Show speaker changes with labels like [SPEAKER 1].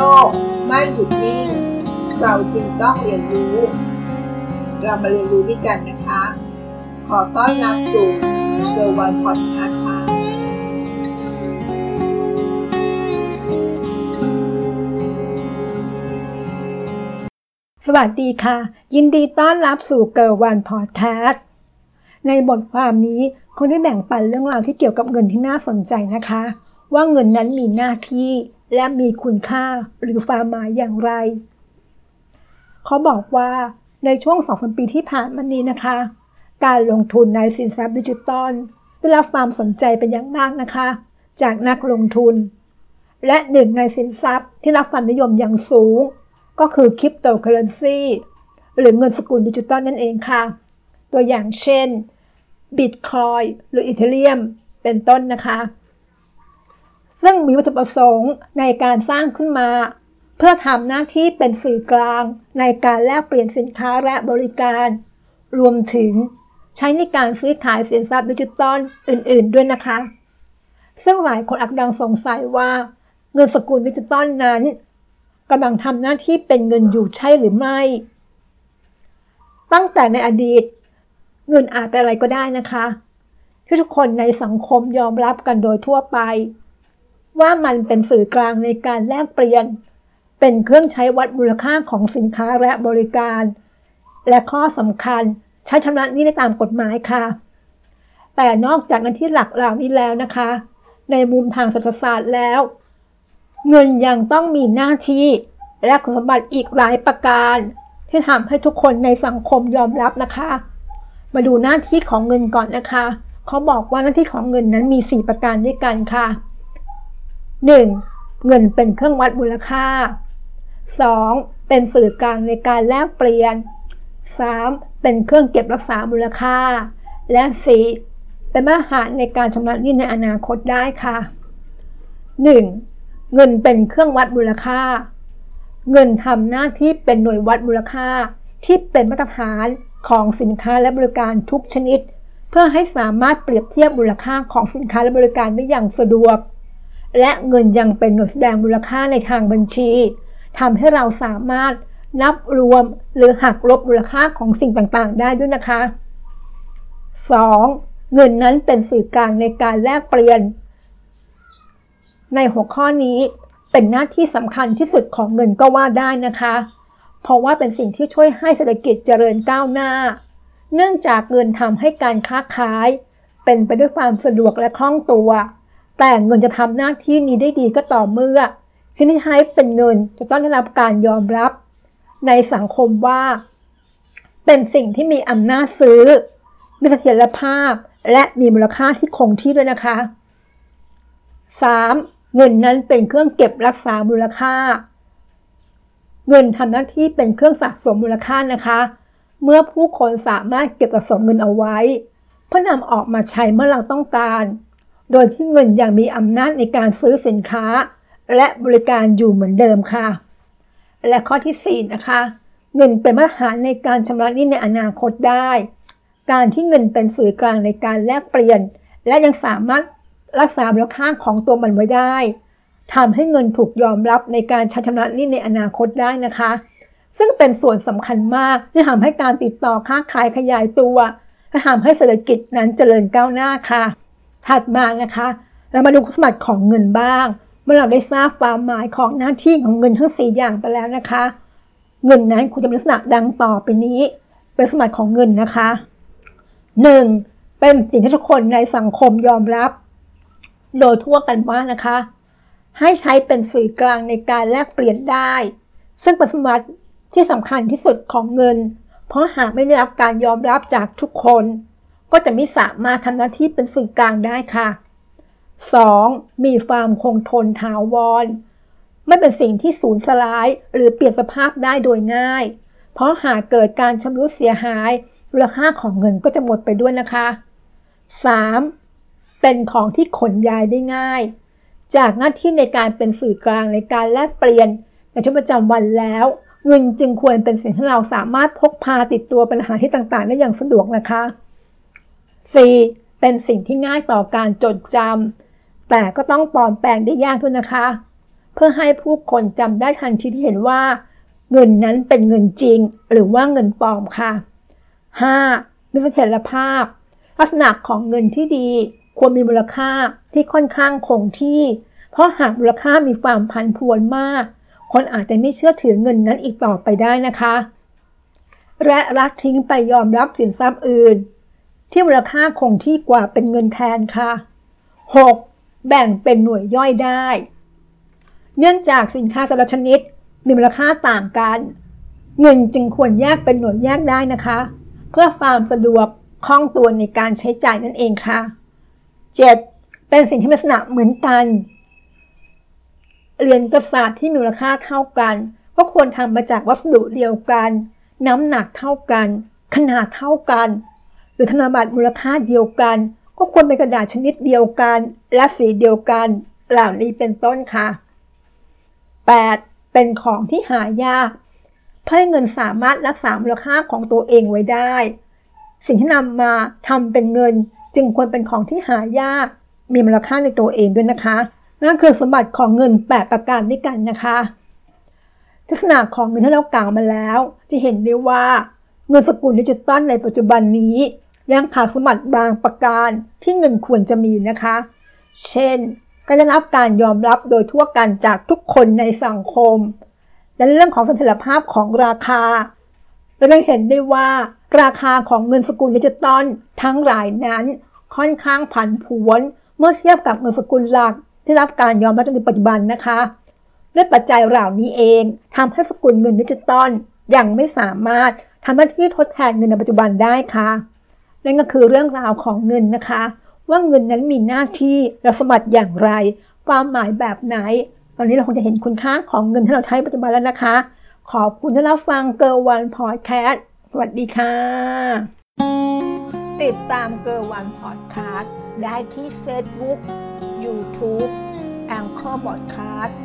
[SPEAKER 1] โลกไม่หยุดนิ่ง เราจึงต้องเรียนรู้ เรามาเรียนรู้ด้วยกันนะคะ ขอต้อนรับสู่เซอร์วันพอดแคสต์ค่ะ
[SPEAKER 2] สวัสดีค่ะ ยินดีต้อนรับสู่เกิร์วันพอดแคสต์ในบทความนี้คนได้แบ่งปันเรื่องราวที่เกี่ยวกับเงินที่น่าสนใจนะคะ ว่าเงินนั้นมีหน้าที่ และมีคุณค่าหรือความหมายอย่างไร เขาบอกว่าในช่วงสองสามปีที่ผ่านมานี้นะคะ การลงทุนในสินทรัพย์ดิจิตอลได้รับความสนใจเป็นอย่างมากนะคะ จากนักลงทุน และหนึ่งในสินทรัพย์ที่รับความนิยมอย่างสูง ก็คือคริปโตเคอร์เรนซีหรือเงินสกุลดิจิตอลนั่นเองค่ะ ตัวอย่างเช่นบิตคอยหรืออีเทเรียมเป็นต้นนะคะ ซึ่งมีวัตถุประสงค์ในการสร้างขึ้นมา เพื่อทำหน้าที่เป็นสื่อกลาง ในการแลกเปลี่ยนสินค้าและบริการ รวมถึงใช้ในการซื้อขายสินทรัพย์ดิจิตอลอื่น ๆ ด้วยนะคะ ซึ่งหลายคนอักดังสงสัยว่า เงินสกุลดิจิตอลนั้นกำลังทำหน้าที่เป็นเงินอยู่ใช่หรือไม่ ตั้งแต่ในอดีต เงินอาจเป็นอะไรก็ได้นะคะ ที่ทุกคนในสังคมยอมรับกันโดยทั่วไป ว่ามันเป็นสื่อกลางในการแลกเปลี่ยน เป็นเครื่องใช้วัดมูลค่าของสินค้าและบริการ และข้อสำคัญใช้ชำระหนี้ได้ตามกฎหมายค่ะ แต่นอกจากนั้นที่หลักเหล่านี้แล้วนะคะ ในมุมทางเศรษฐศาสตร์แล้ว เงินยังต้องมีหน้าที่และคุณสมบัติอีกหลายประการ ที่ทำให้ทุกคนในสังคมยอมรับนะคะ มาดูหน้าที่ของเงินก่อนนะคะ เขาบอกว่าหน้าที่ของเงินนั้นมี 4 ประการด้วยกันค่ะ 1. เงินเป็นเครื่องวัดมูลค่า 2. เป็นสื่อกลางในการแลกเปลี่ยน 3. เป็นเครื่องเก็บรักษามูลค่า และ 4. เป็นมาตรฐานในการชำระหนี้ในอนาคตได้ค่ะ 1. เงินเป็นเครื่องวัดมูลค่า เงินทำหน้าที่เป็นหน่วยวัดมูลค่า ที่เป็นมาตรฐานของสินค้าและบริการทุกชนิด เพื่อให้สามารถเปรียบเทียบมูลค่าของสินค้าและบริการได้อย่างสะดวก และเงินยังเป็นหน่วยแสดงมูลค่าในทางบัญชีทำให้เราสามารถนับรวมหรือหักลบมูลค่าของสิ่งต่างๆ ได้ด้วยนะคะ 2. เงินนั้นเป็นสื่อกลางในการแลกเปลี่ยน ในหัวข้อนี้เป็นหน้าที่สำคัญที่สุดของเงินก็ว่าได้นะคะ เพราะว่าเป็นสิ่งที่ช่วยให้เศรษฐกิจเจริญก้าวหน้า เนื่องจากเงินทำให้การค้าขาย เป็นไปด้วยความสะดวกและคล่องตัว แต่เงินจะทำหน้าที่นี้ได้ดีก็ต่อเมื่อสิ่งที่ใช้เป็นเงินจะต้องได้รับการยอมรับ ในสังคมว่า เป็นสิ่งที่มีอำนาจซื้อ มีเสถียรภาพ และมีมูลค่าที่คงที่ด้วยนะคะ 3. เงินนั้นเป็นเครื่องเก็บรักษามูลค่า เงินทำหน้าที่เป็นเครื่องสะสมมูลค่านะคะ เมื่อผู้คนสามารถเก็บสะสมเงินเอาไว้ เพื่อนำออกมาใช้เมื่อเราต้องการ โดยที่เงินยังมีอำนาจในการซื้อสินค้า และบริการอยู่เหมือนเดิมค่ะ และข้อที่ 4 นะคะ เงินเป็นมาตรฐานในการชำระหนี้ในอนาคตได้ การที่เงินเป็นสื่อกลางในการแลกเปลี่ยน และยังสามารถรักษามูลค่าของตัวมันไว้ได้ทำให้เงินถูกยอมรับในการใช้ชำระหนี้ในอนาคตได้นะคะ ซึ่งเป็นส่วนสำคัญมากที่ทำให้การติดต่อค้าขายขยายตัวและทำให้เศรษฐกิจนั้นเจริญก้าวหน้าค่ะ ถัดมานะคะ เรามาดูคุณสมบัติของเงินบ้าง เมื่อเราได้ทราบความหมายของหน้าที่ของเงินทั้ง 4 อย่างไปแล้วนะคะ เงินนั้นควรจะเป็นลักษณะดังต่อไปนี้ เป็นสมบัติของเงินนะคะ 1. เป็นสิ่งที่ทุกคนในสังคมยอมรับ โดยทั่วกันว่านะคะ ให้ใช้เป็นสื่อกลางในการแลกเปลี่ยนได้ ซึ่งเป็นสมบัติที่สำคัญที่สุดของเงิน เพราะหากไม่ได้รับการยอมรับจากทุกคน ก็จะไม่สามารถทำหน้าที่เป็นสื่อกลางได้ค่ะ 2. มีความคงทนถาวร ไม่เป็นสิ่งที่สูญสลายหรือเปลี่ยนสภาพได้โดยง่าย เพราะหากเกิดการชำรุดเสียหายมูลค่าของเงินก็จะหมดไปด้วยนะคะ 3. เป็นของที่ขนย้ายได้ง่าย จากหน้าที่ในการเป็นสื่อกลางในการแลกเปลี่ยนในชีวิตประจำวันแล้ว เงินจึงควรเป็นสิ่งที่เราสามารถพกพาติดตัวไปหาที่ต่างๆ ได้อย่างสะดวกนะคะ 4. เป็นสิ่งที่ง่ายต่อการจดจำแต่ก็ต้องปลอมแปลงได้ยากด้วยนะคะ เพื่อให้ผู้คนจำได้ทันทีที่เห็นว่า เงินนั้นเป็นเงินจริง หรือว่าเงินปลอมค่ะ 5. มีเสถียรภาพ ลักษณะของเงินที่ดีควรมีมูลค่าที่ค่อนข้างคงที่ เพราะหากมูลค่ามีความพันพวนมาก คนอาจจะไม่เชื่อถือเงินนั้นอีกต่อไปได้นะคะ และรักทิ้งไปยอมรับสินทรัพย์อื่น ที่มูลค่าคงที่กว่าเป็นเงินแทนค่ะ 6. แบ่งเป็นหน่วยย่อยได้ เนื่องจากสินค้าแต่ละชนิดมีมูลค่าต่างกัน เงินจึงควรแยกเป็นหน่วยแยกได้นะคะ เพื่อความสะดวกคล่องตัวในการใช้จ่ายนั่นเองค่ะ 7. เป็นสิ่งที่มีลักษณะเหมือนกัน เหรียญกระสาบที่มีมูลค่าเท่ากันก็ควรทำมาจากวัสดุเดียวกัน น้ำหนักเท่ากัน ขนาดเท่ากัน รือธนบัตรมูลค่าเดียวกัน ก็ควรเป็นกระดาษชนิดเดียวกัน และสีเดียวกัน เหล่านี้เป็นต้นค่ะ 8. เป็นของที่หายากเพื่อให้เงินสามารถรักษามูลค่าของตัวเองไว้ได้ สิ่งที่นำมาทำเป็นเงินจึงควรเป็นของที่หายาก มีมูลค่าในตัวเองด้วยนะคะ นั่นคือสมบัติของเงิน 8 ประการด้วยกันนะคะลักษณะของเงินที่เรากล่าวมาแล้ว จะเห็นได้ว่าเงินสกุลดิจิตอลในปัจจุบันนี้ ยังขาดสมบัติบางประการที่เงินควรจะมีนะคะ เช่น การได้รับการยอมรับโดยทั่วกันจากทุกคนในสังคม และเรื่องของเสถียรภาพของราคา เรายังเห็นได้ว่าราคาของเงินสกุลดิจิตอลทั้งหลายนั้นค่อนข้างผันผวนเมื่อเทียบกับเงินสกุลหลักที่รับการยอมรับในปัจจุบันนะคะด้วยปัจจัยเหล่านี้เองทำให้สกุลเงินดิจิตอลยังไม่สามารถทำหน้าที่ทดแทนเงินในปัจจุบันได้ค่ะ นั่นก็คือเรื่องราวของเงินนะคะ ว่าเงินนั้นมีหน้าที่และสมบัติอย่างไร ความหมายแบบไหน ตอนนี้เราคงจะเห็นคุณค่าของเงินที่เราใช้ปัจจุบันแล้วนะคะ ขอบคุณที่รับฟังเกอร์วันพอดแคสต์สวัสดีค่ะ ติดตามเกอร์วันพอดแคสต์ได้ที่ Facebook YouTube แองเกอร์บอดคาสต์